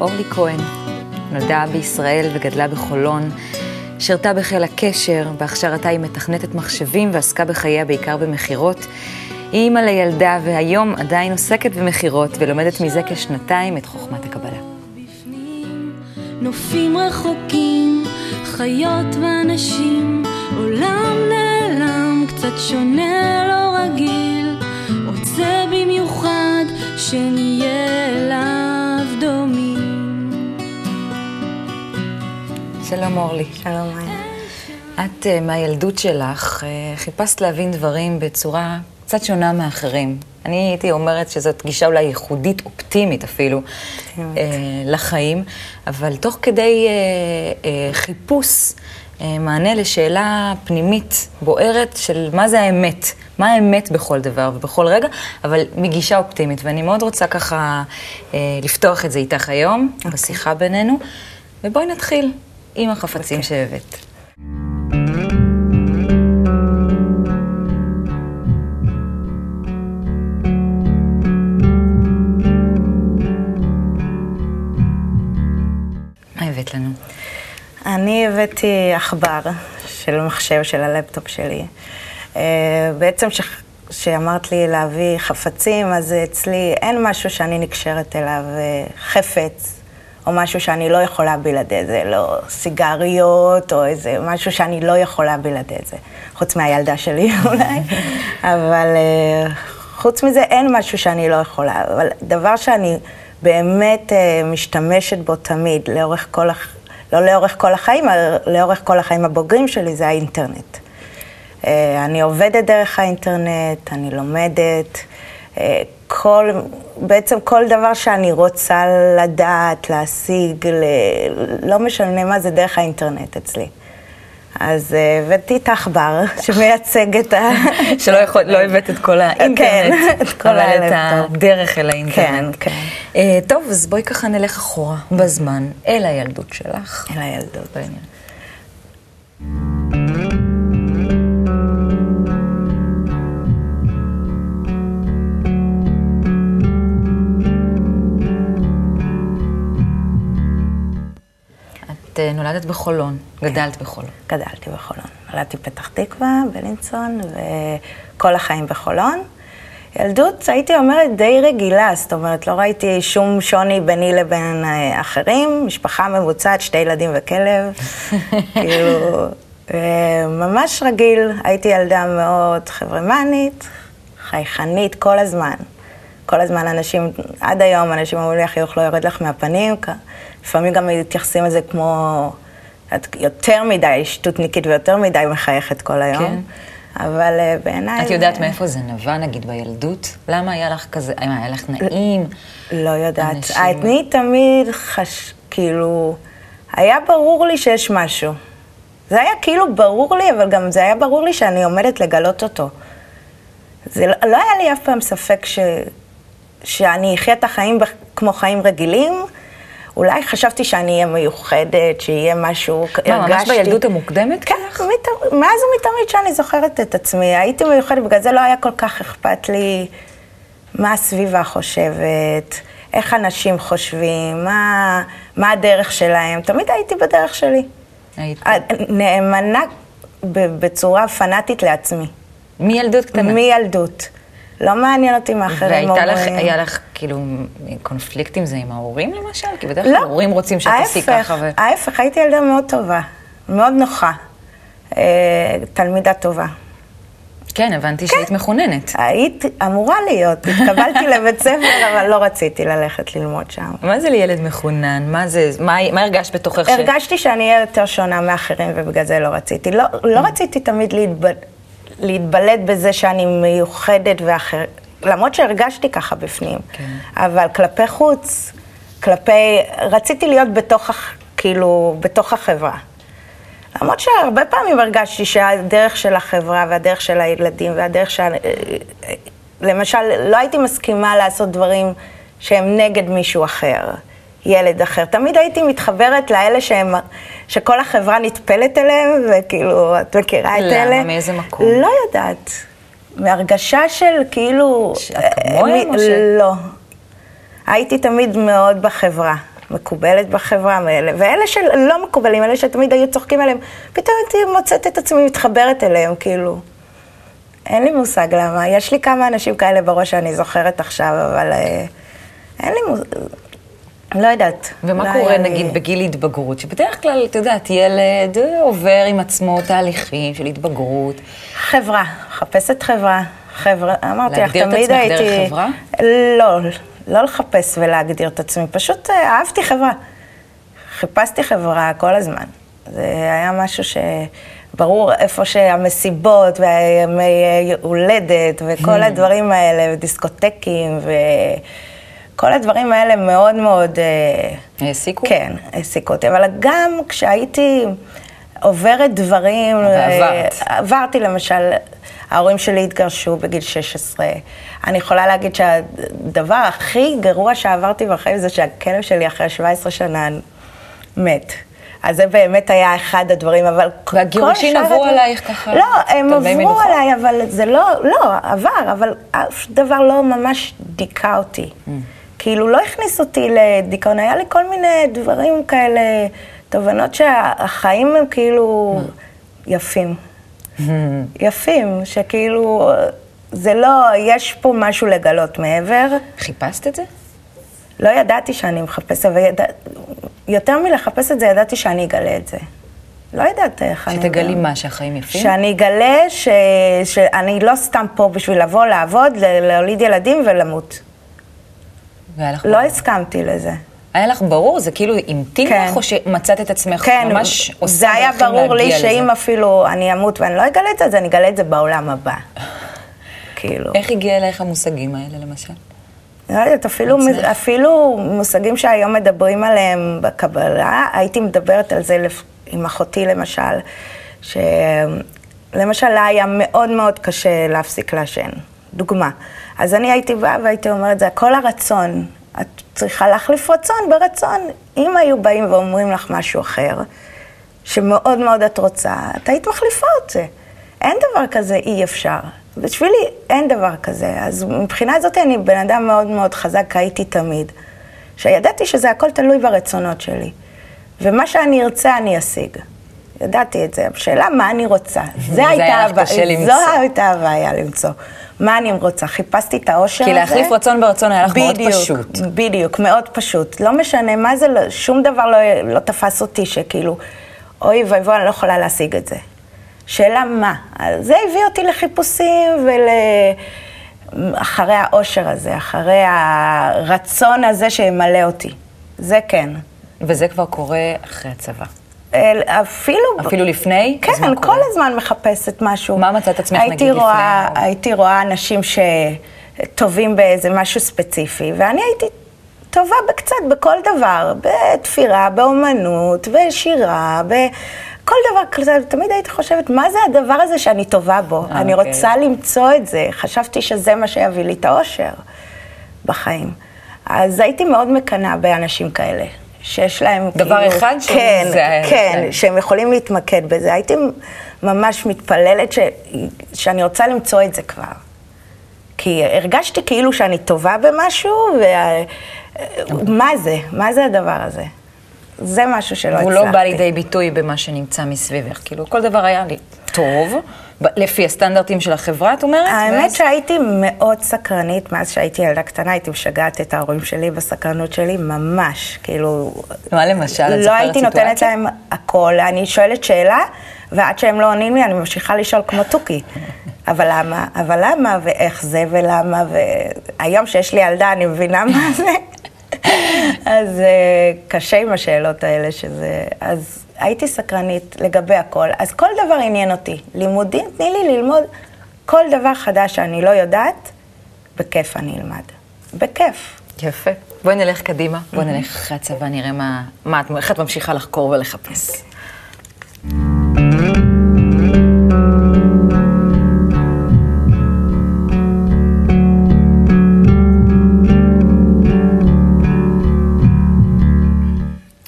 אורלי כהן. נולדה בישראל וגדלה בחולון. שירתה בחיל הקשר, בהכשרתה היא מתכנתת מחשבים ועסקה בחייה בעיקר במכירות. היא אימא לילדה והיום עדיין עוסקת במכירות ולומדת מזה כשנתיים את חוכמת הקבלה. נופים רחוקים, חיות ואנשים, עולם נעלם, קצת שונה, לא רגיל, רוצה במיוחד שנהיה אליו שלום אורלי. שלום מאיה. את uh, מהילדות שלך uh, חיפשת להבין דברים בצורה קצת שונה מאחרים. אני הייתי אומרת שזאת גישה אולי ייחודית, אופטימית אפילו, uh, לחיים, אבל תוך כדי חיפוש מענה לשאלה פנימית בוערת של מה זה האמת, מה האמת בכל דבר ובכל רגע, אבל מגישה אופטימית, ואני מאוד רוצה ככה uh, לפתוח את זה איתך היום, okay. בשיחה בינינו, ובואי נתחיל עם החפצים okay. שהבאת. מה הבאת לנו? אני הבאתי עכבר של מחשב, של הלפטופ שלי. אה, בעצם כשאמרת לי להביא חפצים, אז אצלי אין משהו שאני נקשרת אליו, אה, חפץ, או משהו שאני לא יכולה בלעדי זה, לא סיגריות, או איזה משהו שאני לא יכולה בלעדי זה, חוץ מהילדה שלי אולי, אבל uh, חוץ מזה אין משהו שאני לא יכולה, אבל דבר שאני באמת uh, משתמשת בו תמיד, לאורך כל, הח... לא לאורך כל החיים, אלא לאורך כל החיים הבוגרים שלי, זה האינטרנט. Uh, אני עובדת דרך האינטרנט, אני לומדת. כל, בעצם כל דבר שאני רוצה לדעת, להשיג, ל... לא משנה מה, זה דרך האינטרנט אצלי. אז הבאתי את העכבר שמייצג את ה... שלא יכול, לא הבאת את כל האינטרנט, כן, את כל אבל את. הדרך אל האינטרנט. כן, כן. אה, טוב, אז בואי ככה נלך אחורה בזמן, אל הילדות שלך. אל הילדות. בעניין. את אה, נולדת בחולון, גדלת בחולון. גדלתי בחולון. נולדתי פתח תקווה, בלינסון, וכל החיים בחולון. ילדות, הייתי אומרת, די רגילה, זאת אומרת, לא ראיתי שום שוני ביני לבין אה, אחרים. משפחה ממוצעת, שתי ילדים וכלב. כאילו, אה, ממש רגיל. הייתי ילדה מאוד חברמנית, חייכנית כל הזמן. כל הזמן אנשים, עד היום אנשים אומרים לי, החיוך לא יורד לך מהפנים. לפעמים גם מתייחסים לזה כמו, את יותר מדי שטותניקית ויותר מדי מחייכת כל היום. כן. אבל אה, בעיניי... את יודעת זה- מאיפה זה נבע, נגיד, בילדות? למה היה לך כזה, האם היה לך נעים? לא יודעת. אנשים- אני תמיד חש... כאילו... היה ברור לי שיש משהו. זה היה כאילו ברור לי, אבל גם זה היה ברור לי שאני עומדת לגלות אותו. זה לא, לא היה לי אף פעם ספק ש... שאני אחיה את החיים. כמו חיים רגילים. אולי חשבתי שאני אהיה מיוחדת, שיהיה משהו, מה, ממש בילדות המוקדמת? כן, מת... מאז ומתמיד שאני זוכרת את עצמי. הייתי מיוחדת, בגלל זה לא היה כל כך אכפת לי מה הסביבה חושבת, איך אנשים חושבים, מה, מה הדרך שלהם. תמיד הייתי בדרך שלי. היית אה, נאמנה בצורה פנאטית לעצמי. מילדות קטנה. מילדות. לא מעניין אותי מה אחרים אומרים. לך, היה לך כאילו קונפליקט עם זה עם ההורים למשל? כי בדרך לא. כלל ההורים רוצים שתעשי ככה ו... ההפך, הייתי ילדה מאוד טובה, מאוד נוחה. אה, תלמידה טובה. כן, הבנתי שהיית מחוננת. היית אמורה להיות, התקבלתי לבית ספר, אבל לא רציתי ללכת ללמוד שם. מה זה לילד מחונן? מה זה, מה, מה הרגשת בתוכך? ש- הרגשתי שאני אהיה יותר שונה מאחרים, ובגלל זה לא רציתי. לא, לא רציתי תמיד להתב... להתבלט בזה שאני מיוחדת ואחר... למרות שהרגשתי ככה בפנים. כן. אבל כלפי חוץ, כלפי... רציתי להיות בתוך, כאילו, בתוך החברה. למרות שהרבה פעמים הרגשתי שהדרך של החברה והדרך של הילדים והדרך של... למשל, לא הייתי מסכימה לעשות דברים שהם נגד מישהו אחר, ילד אחר. תמיד הייתי מתחברת לאלה שהם, שכל החברה נטפלת אליהם, וכאילו, את מכירה את למה? אלה? מאיזה מקום? לא יודעת. מהרגשה של כאילו... שאת כמוהם, מי- או ש- לא. הייתי תמיד מאוד בחברה. מקובלת בחברה, ואלה, ואלה שלא מקובלים, אלה שתמיד היו צוחקים עליהם, פתאום הייתי מוצאת את עצמי מתחברת אליהם, כאילו. אין לי מושג למה. יש לי כמה אנשים כאלה בראש שאני זוכרת עכשיו, אבל אה, אין לי מושג. לא יודעת. ומה לא קורה היה לי- נגיד בגיל התבגרות? שבדרך כלל, את יודעת, ילד עובר עם עצמו תהליכים של התבגרות. חברה, מחפשת חברה. חברה, אמרתי לך, להגדיר את תמיד עצמך הייתי... דרך חברה? לא, לא לחפש ולהגדיר את עצמי, פשוט אה, אהבתי חברה. חיפשתי חברה כל הזמן. זה היה משהו שברור איפה שהמסיבות והימי הולדת וכל הדברים האלה, ודיסקוטקים וכל הדברים האלה מאוד מאוד... אה, העסיקו? כן, העסיקו אותי, אבל גם כשהייתי עוברת דברים... ועברת. אה, עברתי למשל, ההורים שלי התגרשו בגיל 16. אני יכולה להגיד שהדבר הכי גרוע שעברתי בחיים זה שהכלב שלי אחרי 17 שנה מת. אז זה באמת היה אחד הדברים, אבל כל שאר עברו הדברים- עלייך ככה? לא, הם עברו מנוחה? עליי, אבל זה לא, לא, עבר, אבל אף דבר לא ממש דיכא אותי. Mm. כאילו, לא הכניס אותי לדיכאון, היה לי כל מיני דברים כאלה, תובנות שהחיים הם כאילו יפים. יפים, שכאילו, זה לא, יש פה משהו לגלות מעבר. חיפשת את זה? לא ידעתי שאני מחפשת, אבל ידע... יותר מלחפש את זה, ידעתי שאני אגלה את זה. לא יודעת איך אני... שתגלי מה, שהחיים יפים? שאני אגלה ש... שאני לא סתם פה בשביל לבוא לעבוד, להוליד ילדים ולמות. לא ברור? הסכמתי לזה. היה לך ברור? זה כאילו המתין כן. לך, או שמצאת את עצמך כן, ממש עושה זה היה דרכים ברור לי להגיע שאם לזה? אפילו אני אמות ואני לא אגלה את זה, אז אני אגלה את זה בעולם הבא. כאילו. איך הגיע אלייך המושגים האלה, למשל? לא יודעת, אפילו? אפילו מושגים שהיום מדברים עליהם בקבלה, הייתי מדברת על זה לפ- עם אחותי למשל, שלמשל לה היה מאוד מאוד קשה להפסיק לעשן, דוגמה. אז אני הייתי באה והייתי אומרת, זה הכל הרצון. את צריכה להחליף רצון ברצון. אם היו באים ואומרים לך משהו אחר, שמאוד מאוד את רוצה, את היית מחליפה את זה. אין דבר כזה אי אפשר. בשבילי אין דבר כזה. אז מבחינה זאת אני בן אדם מאוד מאוד חזק, הייתי תמיד. שידעתי שזה הכל תלוי ברצונות שלי. ומה שאני ארצה אני אשיג. ידעתי את זה. השאלה מה אני רוצה. זה הייתה היה לך הבעיה. קשה למצוא. זו הייתה הבעיה למצוא. מה אני רוצה? חיפשתי את האושר כי הזה. להחליף רצון ברצון היה לך מאוד בדיוק, פשוט. בדיוק, מאוד פשוט. לא משנה מה זה, לא- שום דבר לא, לא תפס אותי שכאילו, אוי ואבוי, אני לא יכולה להשיג את זה. שאלה מה? זה הביא אותי לחיפושים ול... אחרי האושר הזה, אחרי הרצון הזה שימלא אותי. זה כן. וזה כבר קורה אחרי הצבא. אפילו... אפילו לפני? כן, קורה? כל הזמן מחפשת משהו. מה מצאת עצמך, נגיד, רואה, לפני? הייתי רואה אנשים שטובים באיזה משהו ספציפי, ואני הייתי טובה בקצת, בכל דבר, בתפירה, באומנות, בשירה, בכל דבר כזה. תמיד הייתי חושבת, מה זה הדבר הזה שאני טובה בו? אה, אני אוקיי. רוצה למצוא את זה. חשבתי שזה מה שיביא לי את האושר בחיים. אז הייתי מאוד מקנאה באנשים כאלה. שיש להם דבר כאילו... אחד שזה כן, היה כן, להם. שהם יכולים להתמקד בזה. הייתי ממש מתפללת ש... שאני רוצה למצוא את זה כבר. כי הרגשתי כאילו שאני טובה במשהו, ומה זה? מה זה הדבר הזה? זה משהו שלא הצלחתי. הוא לא בא לידי ביטוי במה שנמצא מסביבך. כאילו, כל דבר היה לי טוב, לפי הסטנדרטים של החברה, את אומרת? האמת ואז- שהייתי מאוד סקרנית, מאז שהייתי ילדה קטנה, הייתי משגעת את ההורים שלי בסקרנות שלי, ממש, כאילו... מה למשל? את לא הייתי נותנת? להם הכל, אני שואלת שאלה, ועד שהם לא עונים לי, אני ממשיכה לשאול כמו תוכי. אבל למה? אבל למה? ואיך זה ולמה? והיום שיש לי ילדה, אני מבינה מה זה. אז uh, קשה עם השאלות האלה, שזה... אז הייתי סקרנית לגבי הכל. אז כל דבר עניין אותי. לימודים, תני לי ללמוד כל דבר חדש שאני לא יודעת, בכיף אני אלמד. בכיף. יפה. בואי נלך קדימה, בואי נלך אחרי הצבא, נראה מה, מה איך את ממשיכה לחקור ולחפש.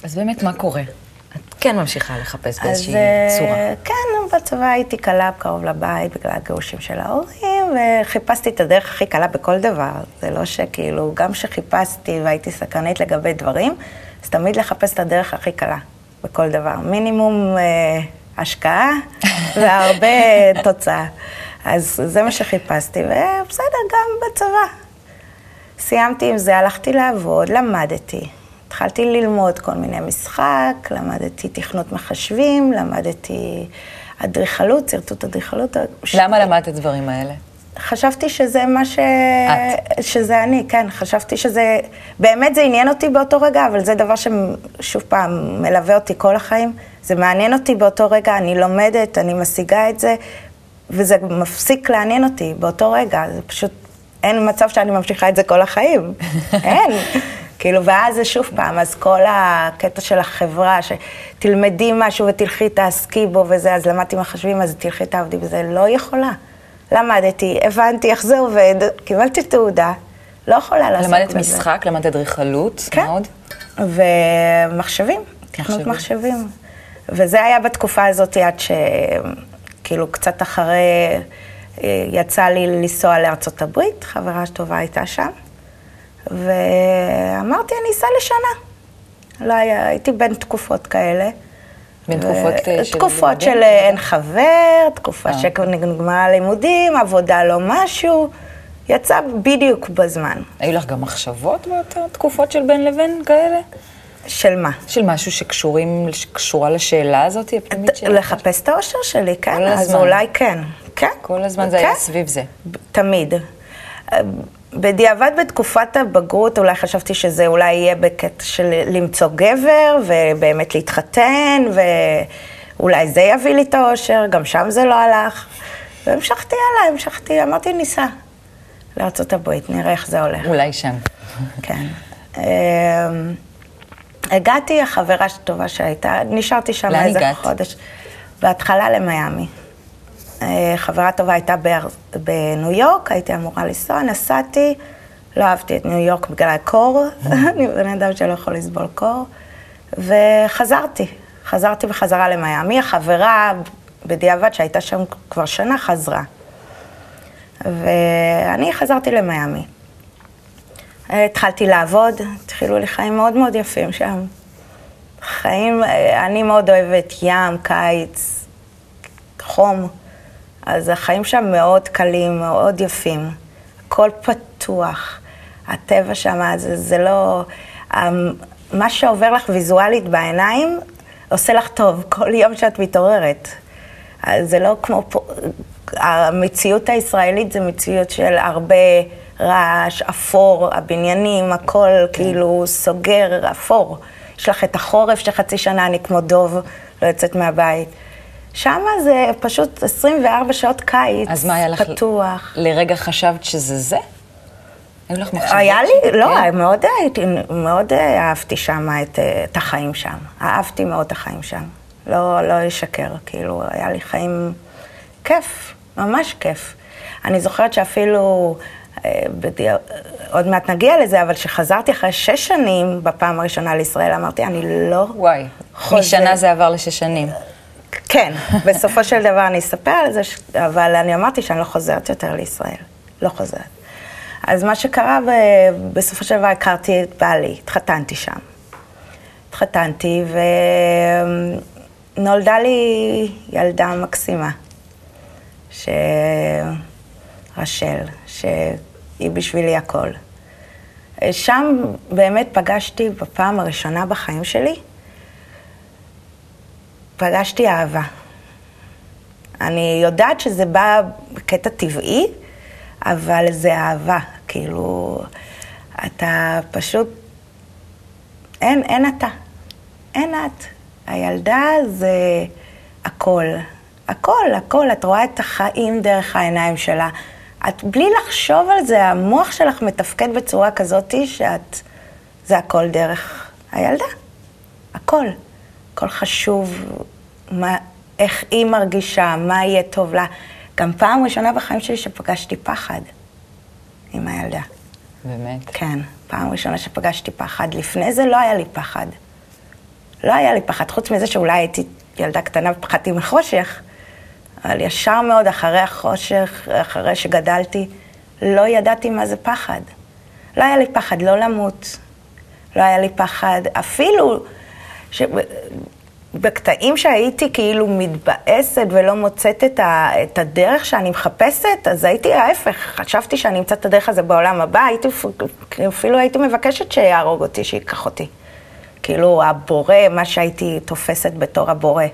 אז באמת, מה קורה? כן ממשיכה לחפש באיזושהי אה, צורה. כן, בצבא הייתי קלה קרוב לבית בגלל הגירושים של ההורים, וחיפשתי את הדרך הכי קלה בכל דבר. זה לא שכאילו, גם כשחיפשתי והייתי סקרנית לגבי דברים, אז תמיד לחפש את הדרך הכי קלה בכל דבר. מינימום אה, השקעה והרבה תוצאה. אז זה מה שחיפשתי, ובסדר, גם בצבא. סיימתי עם זה, הלכתי לעבוד, למדתי. התחלתי ללמוד כל מיני משחק, למדתי תכנות מחשבים, למדתי אדריכלות, שרטוט אדריכלות. למה למדת את הדברים האלה? חשבתי שזה מה ש... את. שזה אני, כן. חשבתי שזה... באמת זה עניין אותי באותו רגע, אבל זה דבר ששוב פעם מלווה אותי כל החיים. זה מעניין אותי באותו רגע, אני לומדת, אני משיגה את זה, וזה מפסיק לעניין אותי באותו רגע. זה פשוט... אין מצב שאני ממשיכה את זה כל החיים. אין. כאילו, ואז זה שוב פעם, אז כל הקטע של החברה, שתלמדי משהו ותלכי, תעסקי בו וזה, אז למדתי מחשבים, אז תלכי תעבדי בזה, לא יכולה. למדתי, הבנתי איך זה עובד, קיבלתי תעודה, לא יכולה לעשות מזה. למדת משחק, למדת אדריכלות, כן. מאוד? ומחשבים, תכנות מחשבים. וזה היה בתקופה הזאת עד ש... כאילו, קצת אחרי, אה, יצא לי לנסוע לארצות הברית, חברה טובה הייתה שם, ואמרתי, אני אסע לשנה. לא היה, הייתי בין תקופות כאלה. בין תקופות ו... של... תקופות של אין חבר, תקופה אה. שנגמרה הלימודים, עבודה לא משהו. יצא בדיוק בזמן. היו לך גם מחשבות באותן תקופות של בין לבין כאלה? של מה? של משהו שקשורים, שקשורה לשאלה הזאת, הפנימית שלך? לחפש את האושר שלי, כן. כל הזמן. אז אולי כן. כן. כל הזמן זה כן. היה סביב זה. תמיד. בדיעבד בתקופת הבגרות אולי חשבתי שזה אולי יהיה בקטע של למצוא גבר ובאמת להתחתן ואולי זה יביא לי את האושר, גם שם זה לא הלך. והמשכתי הלאה, המשכתי, אמרתי ניסע לארה"ב, נראה איך זה הולך. אולי שם. כן. אמ, הגעתי, החברה טובה שהייתה, נשארתי שם איזה? חודש. בהתחלה למיאמי. אה, חברה טובה הייתה בניו יורק, הייתי אמורה לנסוע, נסעתי, לא אהבתי את ניו יורק בגלל הקור, אני בן אדם שלא יכול לסבול קור, וחזרתי, חזרתי בחזרה למיאמי. החברה, בדיעבד, שהייתה שם כבר שנה, חזרה. ואני חזרתי למיאמי. התחלתי לעבוד, התחילו לי חיים מאוד מאוד יפים שם. חיים, אני מאוד אוהבת ים, קיץ, חום. אז החיים שם מאוד קלים, מאוד יפים. הכל פתוח. הטבע שם, זה, זה לא... מה שעובר לך ויזואלית בעיניים, עושה לך טוב כל יום שאת מתעוררת. זה לא כמו פה... המציאות הישראלית זה מציאות של הרבה רעש, אפור, הבניינים, הכל כן. כאילו סוגר, אפור. יש לך את החורף שחצי שנה אני כמו דוב, לא יוצאת מהבית. שם זה פשוט 24 שעות קיץ, אז מה היה לך? פתוח. לרגע חשבת שזה זה? היו לך מחשבות? היה לי, לא, כן? מאוד הייתי, מאוד אהבתי שם את, את החיים שם. אהבתי מאוד את החיים שם. לא, לא אשקר, כאילו, היה לי חיים כיף, ממש כיף. אני זוכרת שאפילו, אה, בדיע... עוד מעט נגיע לזה, אבל כשחזרתי אחרי שש שנים בפעם הראשונה לישראל, אמרתי, אני לא וואי, חוזר. משנה זה עבר לשש שנים. כן, בסופו של דבר אני אספר על זה, אבל אני אמרתי שאני לא חוזרת יותר לישראל. לא חוזרת. אז מה שקרה, בסופו של דבר הכרתי את בעלי, התחתנתי שם. התחתנתי ונולדה לי ילדה מקסימה, שרשל, שהיא בשבילי הכל. שם באמת פגשתי בפעם הראשונה בחיים שלי פגשתי אהבה. אני יודעת שזה בא בקטע טבעי, אבל זה אהבה. כאילו, אתה פשוט... אין, אין אתה. אין את. הילדה זה הכל. הכל, הכל. את רואה את החיים דרך העיניים שלה. את, בלי לחשוב על זה, המוח שלך מתפקד בצורה כזאת שאת... זה הכל דרך הילדה. הכל. הכל חשוב, מה, איך היא מרגישה, מה יהיה טוב לה. גם פעם ראשונה בחיים שלי שפגשתי פחד עם הילדה. באמת? כן, פעם ראשונה שפגשתי פחד. לפני זה לא היה לי פחד. לא היה לי פחד, חוץ מזה שאולי הייתי ילדה קטנה ופחדתי מחושך, אבל ישר מאוד אחרי החושך, אחרי שגדלתי, לא ידעתי מה זה פחד. לא היה לי פחד לא למות, לא היה לי פחד, אפילו ש... בקטעים שהייתי כאילו מתבאסת ולא מוצאת את, ה, את הדרך שאני מחפשת, אז הייתי ההפך, חשבתי שאני אמצא את הדרך הזה בעולם הבא, הייתי, אפילו הייתי מבקשת שיהרוג אותי, שייקח אותי. כאילו, הבורא, מה שהייתי תופסת בתור הבורא.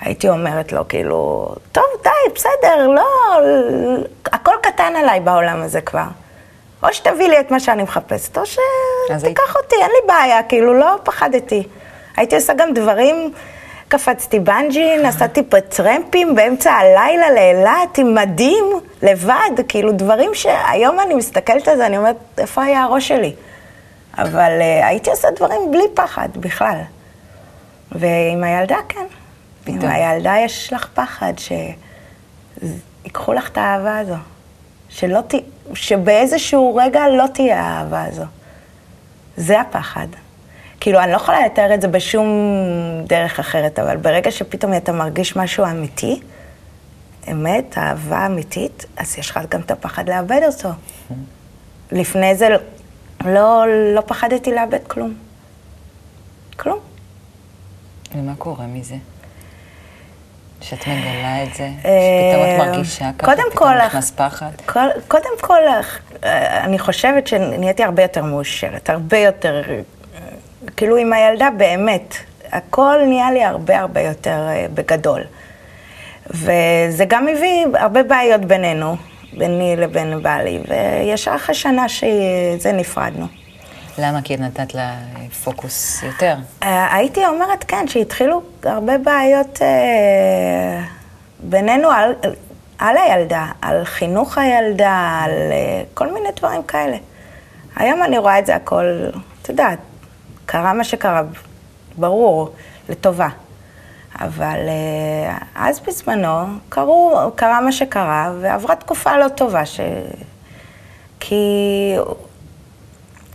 הייתי אומרת לו, כאילו, טוב, די, בסדר, לא, הכל קטן עליי בעולם הזה כבר. או שתביא לי את מה שאני מחפשת, או שתיקח היית... אותי, אין לי בעיה, כאילו, לא פחדתי. הייתי עושה גם דברים, קפצתי בנג'י, נסעתי פה טרמפים באמצע הלילה לאילת עם מדים, לבד, כאילו דברים שהיום אני מסתכלת על זה, אני אומרת, איפה היה הראש שלי? אבל uh, הייתי עושה דברים בלי פחד בכלל. ועם הילדה, כן. עם הילדה יש לך פחד שיקחו לך את האהבה הזו. שלא ת... שבאיזשהו רגע לא תהיה האהבה הזו. זה הפחד. כאילו, אני לא יכולה לתאר את זה בשום דרך אחרת, אבל ברגע שפתאום אתה מרגיש משהו אמיתי, אמת, אהבה אמיתית, אז יש לך גם את הפחד לאבד אותו. לפני זה לא, לא פחדתי לאבד כלום. כלום. ומה קורה מזה? שאת מגלה את זה? שפתאום את אה, מרגישה ככה, פתאום כל, נכנס פחד? קודם כל, אה, אני חושבת שנהייתי הרבה יותר מאושרת, הרבה יותר כאילו עם הילדה באמת, הכל נהיה לי הרבה הרבה יותר uh, בגדול. וזה גם מביא הרבה בעיות בינינו, ביני לבין בעלי, וישר אחרי שנה שזה נפרדנו. למה? כי את נתת לה פוקוס יותר. Uh, הייתי אומרת, כן, שהתחילו הרבה בעיות uh, בינינו על, על הילדה, על חינוך הילדה, על כל מיני דברים כאלה. היום אני רואה את זה הכל, את יודעת, קרה מה שקרה, ברור, לטובה. אבל אה, אז בזמנו קרו, קרה מה שקרה, ועברה תקופה לא טובה, ש... כי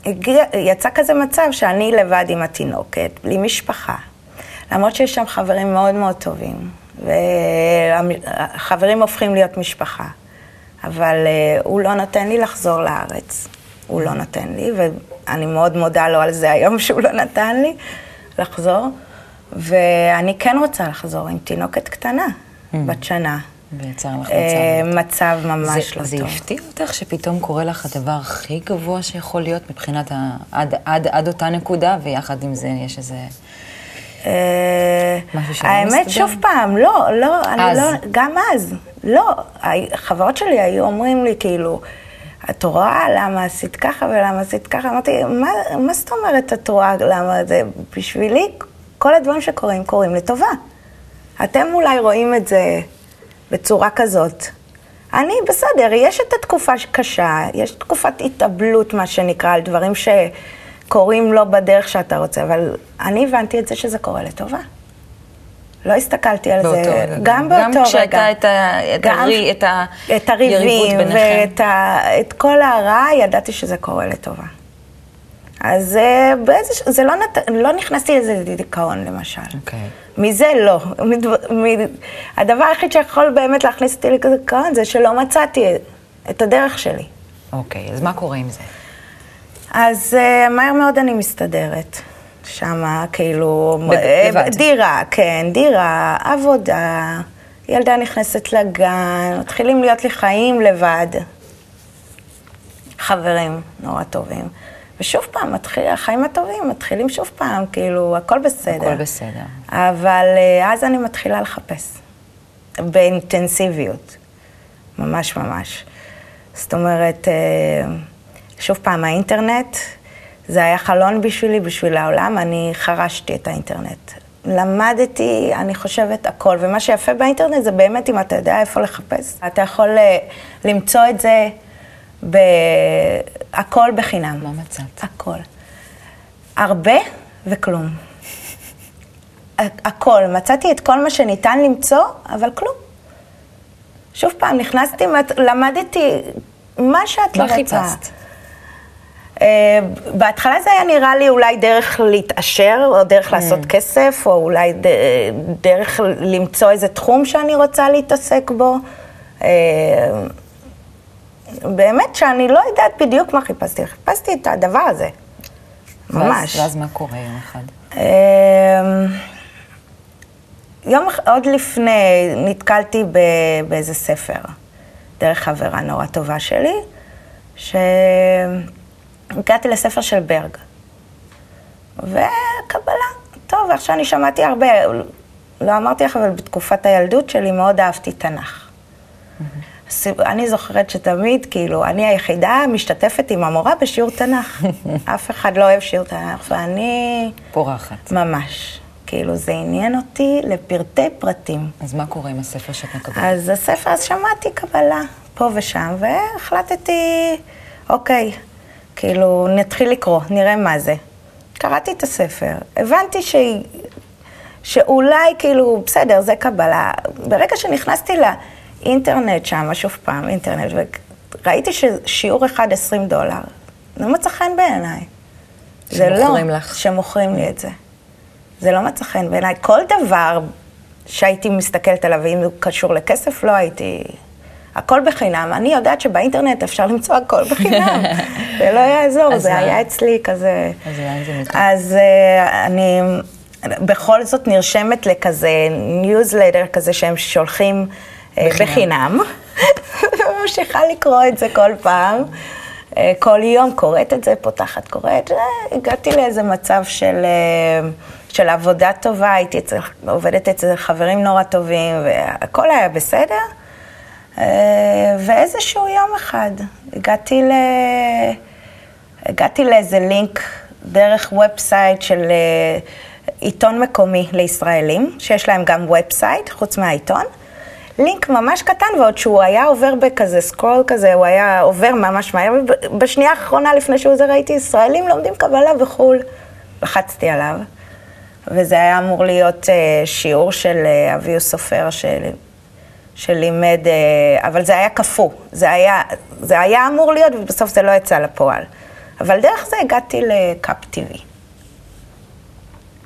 הגיע, יצא כזה מצב שאני לבד עם התינוקת, בלי משפחה. למרות שיש שם חברים מאוד מאוד טובים, והחברים הופכים להיות משפחה. אבל uh, הוא לא נותן לי לחזור לארץ. הוא לא נותן לי, ואני מאוד מודה לו על זה היום שהוא לא נתן לי לחזור. ואני כן רוצה לחזור עם תינוקת קטנה, mm. בת שנה. ויצר לך אה, מצב. מצב ממש זה, לא זה טוב. זה הפתיע אותך שפתאום קורה לך הדבר הכי גבוה שיכול להיות מבחינת ה... עד, עד, עד אותה נקודה, ויחד עם זה יש איזה... אה, משהו שלא מסתדר? האמת, שוב פעם, לא, לא, אני לא, גם אז, לא. החברות שלי היו אומרים לי, כאילו, את רואה למה עשית ככה ולמה עשית ככה? אמרתי, מה, מה זאת אומרת את רואה למה זה? בשבילי, כל הדברים שקורים, קורים לטובה. אתם אולי רואים את זה בצורה כזאת. אני, בסדר, יש את התקופה קשה, יש תקופת התאבלות, מה שנקרא, על דברים שקורים לא בדרך שאתה רוצה, אבל אני הבנתי את זה שזה קורה לטובה. לא הסתכלתי על זה, רגע. גם באותו רגע. גם כשהייתה את, ה, את, הרי, את, את הריבים ואת ה, את כל הרע, ידעתי שזה קורה לטובה. אז אה, באיזה, זה לא, נת, לא נכנסתי לזה דיכאון, למשל. אוקיי. Okay. מזה לא. מדבר, מד, הדבר היחיד שיכול באמת להכניס אותי לדיכאון זה שלא מצאתי את הדרך שלי. אוקיי, okay, אז מה קורה עם זה? אז uh, מהר מאוד אני מסתדרת. שמה, כאילו... לבד. דירה, כן, דירה, עבודה, ילדה נכנסת לגן, מתחילים להיות לי חיים לבד. חברים נורא טובים. ושוב פעם, מתחיל, החיים הטובים מתחילים שוב פעם, כאילו, הכל בסדר. הכל בסדר. אבל אה, אז אני מתחילה לחפש, באינטנסיביות, ממש ממש. זאת אומרת, אה, שוב פעם, האינטרנט, זה היה חלון בשבילי, בשביל העולם, אני חרשתי את האינטרנט. למדתי, אני חושבת, הכל. ומה שיפה באינטרנט זה באמת אם אתה יודע איפה לחפש. אתה יכול אה, למצוא את זה הכל בחינם. מה מצאת? הכל. הרבה וכלום. הכל. מצאתי את כל מה שניתן למצוא, אבל כלום. שוב פעם, נכנסתי, למדתי מה שאת לא רוצה. מה חיפשת? Uh, בהתחלה זה היה נראה לי אולי דרך להתעשר, או דרך mm. לעשות כסף, או אולי דרך למצוא איזה תחום שאני רוצה להתעסק בו. Uh, באמת שאני לא יודעת בדיוק מה חיפשתי, חיפשתי את הדבר הזה. ממש. ואז, מה קורה יום אחד? אמ, יום, עוד לפני, נתקלתי ב, באיזה ספר, דרך חברה נורא טובה שלי, שהגעתי לספר של ברג. וקבלה, טוב, עכשיו אני שמעתי הרבה, לא אמרתי לך, אבל בתקופת הילדות שלי מאוד אהבתי תנ"ך. אני זוכרת שתמיד, כאילו, אני היחידה משתתפת עם המורה בשיעור תנ"ך. אף אחד לא אוהב שיעור תנ"ך, ואני... פורחת. ממש. כאילו, זה עניין אותי לפרטי פרטים. אז מה קורה עם הספר שאת מקבלת? אז הספר, אז שמעתי קבלה פה ושם, והחלטתי, אוקיי, כאילו, נתחיל לקרוא, נראה מה זה. קראתי את הספר, הבנתי ש... שאולי, כאילו, בסדר, זה קבלה. ברגע שנכנסתי לאינטרנט שם, שוב פעם, אינטרנט, וראיתי ששיעור אחד 20 דולר, לא מצא חן בעיניי. זה לא, שמוכרים לך. שמוכרים לי את זה. זה לא מצא חן בעיניי. כל דבר שהייתי מסתכלת עליו, אם הוא קשור לכסף, לא הייתי... הכל בחינם. אני יודעת שבאינטרנט אפשר למצוא הכל בחינם. זה לא יעזור, זה? היה אצלי כזה... אז לאן זה מתקדם? אז אה, אני בכל זאת נרשמת לכזה ניוזלטר כזה שהם שולחים אה, בחינם. וממשיכה לקרוא את זה כל פעם. אה, כל יום קוראת את זה, פותחת, קוראת. הגעתי לאיזה מצב של, של עבודה טובה, הייתי אצל, עובדת אצל חברים נורא טובים, והכל היה בסדר. אה, ואיזשהו יום אחד הגעתי ל... הגעתי לאיזה לינק דרך ובסייט של אה, עיתון מקומי לישראלים, שיש להם גם ובסייט, חוץ מהעיתון. לינק ממש קטן, ועוד שהוא היה עובר בכזה סקרול כזה, הוא היה עובר ממש מהר, ובשנייה האחרונה לפני שהוא זה ראיתי ישראלים לומדים קבלה בחו"ל. לחצתי עליו, וזה היה אמור להיות אה, שיעור של אה, אביהו סופר, של... שלימד, אה, אבל זה היה קפוא, זה היה, זה היה אמור להיות ובסוף זה לא יצא לפועל. אבל דרך זה הגעתי לקאפ TV.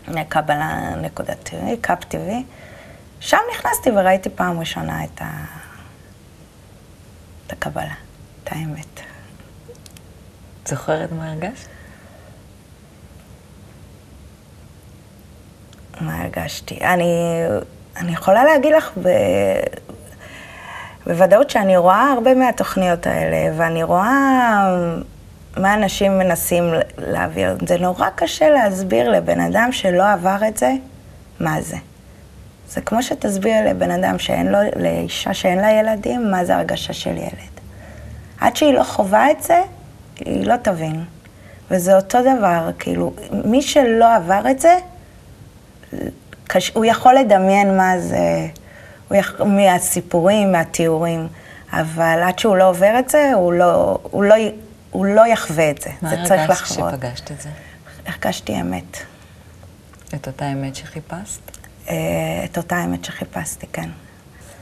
לקבלה נקודת TV, קאפ TV. שם נכנסתי וראיתי פעם ראשונה את, ה... את הקבלה, את האמת. זוכרת מה הרגשת? מה הרגשתי? אני, אני יכולה להגיד לך ב, בוודאות שאני רואה הרבה מהתוכניות האלה, ואני רואה מה אנשים מנסים להעביר. זה נורא קשה להסביר לבן אדם שלא עבר את זה, מה זה. זה כמו שתסביר לבן אדם שאין לו, לאישה שאין לה ילדים, מה זה הרגשה של ילד. עד שהיא לא חווה את זה, היא לא תבין. וזה אותו דבר, כאילו, מי שלא עבר את זה. הוא יכול לדמיין מה זה. מהסיפורים, מהתיאורים, אבל עד שהוא לא עובר את זה, הוא לא, הוא לא, הוא לא יחווה את זה. מה זה צריך הרגשת לחוות. כשפגשת את זה? הרגשתי אמת. את אותה אמת שחיפשת? אה, את אותה אמת שחיפשתי, כן.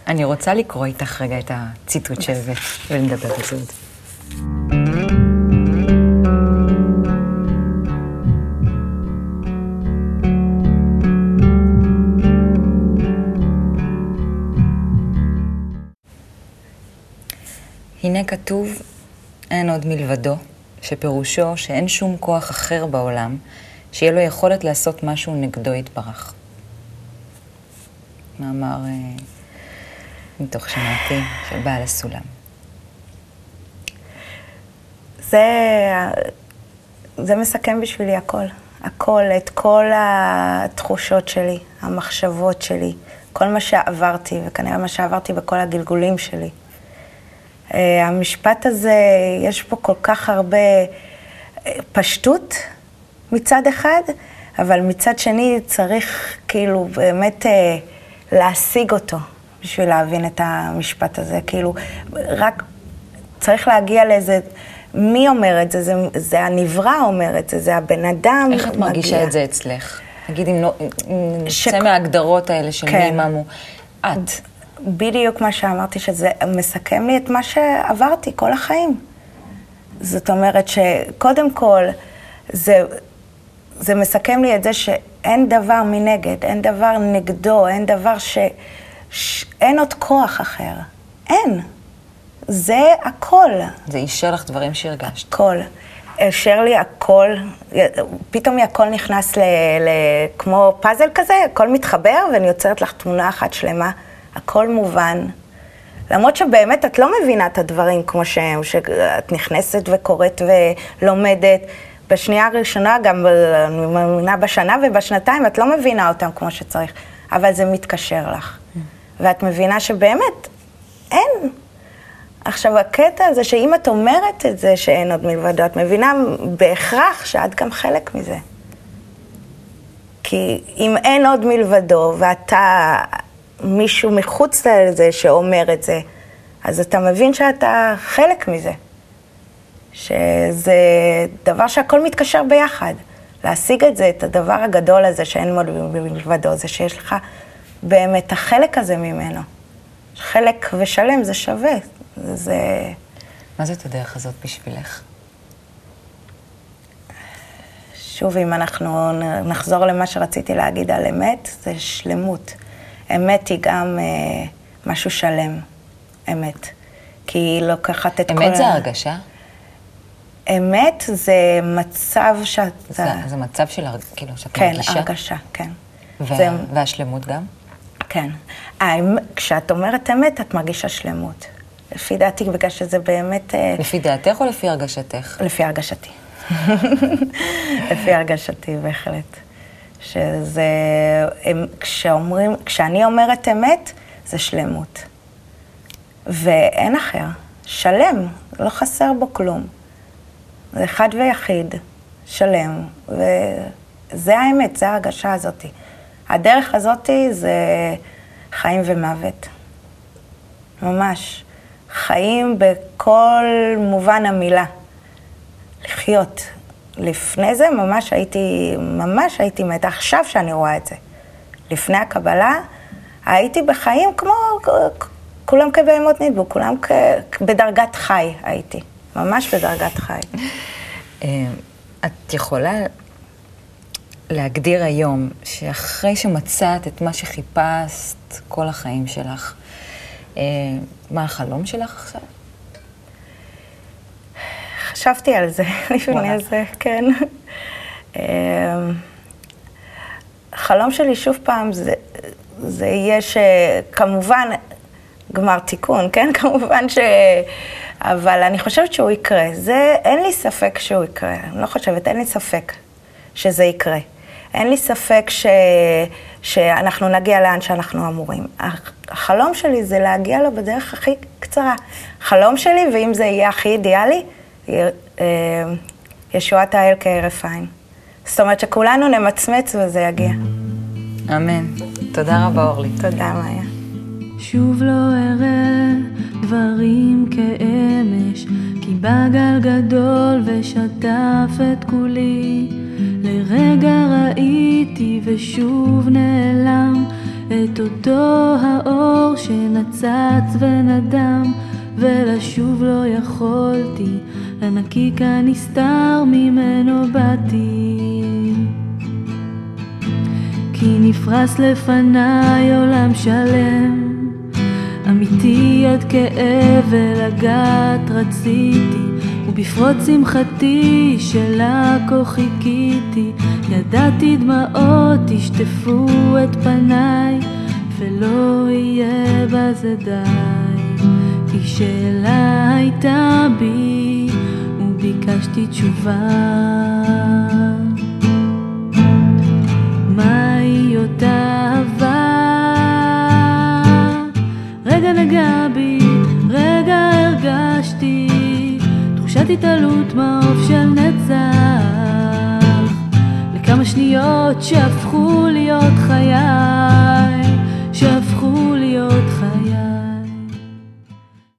אני רוצה לקרוא איתך רגע את הציטוט שהבאת, ולדבר על זה עוד. הנה כתוב, אין עוד מלבדו, שפירושו שאין שום כוח אחר בעולם שיהיה לו יכולת לעשות משהו נגדו יתברך. מאמר אה, מתוך שמעתי של בעל הסולם. זה, זה מסכם בשבילי הכל. הכל, את כל התחושות שלי, המחשבות שלי, כל מה שעברתי, וכנראה מה שעברתי בכל הגלגולים שלי. אה, המשפט הזה, יש פה כל כך הרבה אה, פשטות מצד אחד, אבל מצד שני צריך כאילו באמת אה, להשיג אותו בשביל להבין את המשפט הזה. כאילו, רק צריך להגיע לאיזה... מי אומר את זה? זה, זה הנברא אומר את זה, זה הבן אדם איך את מרגישה. את זה אצלך? נגיד אם אם ש- נצא מההגדרות האלה של כן. מי, מה. את. בדיוק מה שאמרתי, שזה מסכם לי את מה שעברתי כל החיים. זאת אומרת שקודם כל, זה, זה מסכם לי את זה שאין דבר מנגד, אין דבר נגדו, אין דבר ש... ש... אין עוד כוח אחר. אין. זה הכל. זה אישר לך דברים שהרגשת. הכל. השאיר לי הכל, פתאום הכל נכנס ל, ל, כמו פאזל כזה, הכל מתחבר, ואני יוצרת לך תמונה אחת שלמה, הכל מובן. למרות שבאמת את לא מבינה את הדברים כמו שהם, שאת נכנסת וקוראת ולומדת. בשנייה הראשונה, גם אני מאמינה בשנה ובשנתיים, את לא מבינה אותם כמו שצריך, אבל זה מתקשר לך. ואת מבינה שבאמת, אין. עכשיו, הקטע הזה שאם את אומרת את זה שאין עוד מלבדו, את מבינה בהכרח שאת גם חלק מזה. כי אם אין עוד מלבדו, ואתה מישהו מחוץ לזה שאומר את זה, אז אתה מבין שאתה חלק מזה. שזה דבר שהכל מתקשר ביחד. להשיג את זה, את הדבר הגדול הזה שאין מלבדו, זה שיש לך באמת החלק הזה ממנו. חלק ושלם זה שווה. זה... מה זאת הדרך הזאת בשבילך? שוב, אם אנחנו נחזור למה שרציתי להגיד על אמת, זה שלמות. אמת היא גם אה, משהו שלם, אמת. כי היא לוקחת את אמת כל... אמת זה הרגשה? אמת זה מצב שאתה... זה, זה מצב של, הר... כאילו, שאת כן, מרגישה? כן, הרגשה, כן. וה... זה... והשלמות גם? כן. האמת, כשאת אומרת אמת, את מרגישה שלמות. לפי דעתי, בגלל שזה באמת... אה, לפי דעתך או לפי הרגשתך? לפי הרגשתי. לפי הרגשתי, בהחלט. שזה... הם, כשאומרים, כשאני אומרת אמת, זה שלמות. ואין אחר. שלם, לא חסר בו כלום. זה אחד ויחיד, שלם, וזה האמת, זה ההרגשה הזאת. הדרך הזאת זה חיים ומוות. ממש. חיים בכל מובן המילה. לחיות. לפני זה ממש הייתי, ממש הייתי מתה. עכשיו שאני רואה את זה. לפני הקבלה, הייתי בחיים כמו, כולם כבהמות נדבו, כולם כ, בדרגת חי הייתי. ממש בדרגת חי. אה, את יכולה להגדיר היום שאחרי שמצאת את מה שחיפשת כל החיים שלך, אה, מה החלום שלך עכשיו? חשבתי על זה לפני זה, כן. אה, החלום שלי, שוב פעם, זה, זה יהיה שכמובן, גמר תיקון, כן? כמובן ש... אבל אני חושבת שהוא יקרה. זה, אין לי ספק שהוא יקרה. אני לא חושבת, אין לי ספק שזה יקרה. אין לי ספק ש, שאנחנו נגיע לאן שאנחנו אמורים. החלום שלי זה להגיע לו בדרך הכי קצרה. חלום שלי, ואם זה יהיה הכי אידיאלי, ישועת האל כהרף עין. זאת אומרת שכולנו נמצמץ וזה יגיע. אמן. תודה רבה, אורלי. תודה, מאיה. שוב לא אראה דברים כאמש, כי בגל גדול ושטף את כולי. לרגע ראיתי ושוב נעלם את אותו האור שנצץ ונדם, ולשוב לא יכולתי, לנקיק הנסתר ממנו באתי. כי נפרס לפניי עולם שלם אמיתי עד כאב ולגעת רציתי ובפרוץ שמחתי שלה כה חיכיתי ידעתי דמעות ישטפו את פניי ולא יהיה בזה די כי שאלה הייתה בי וביקשתי תשובה. מהי אותה נגע בי, רגע הרגשתי תחושת התעלות מעוף של נצח. לכמה שניות שהפכו להיות חיי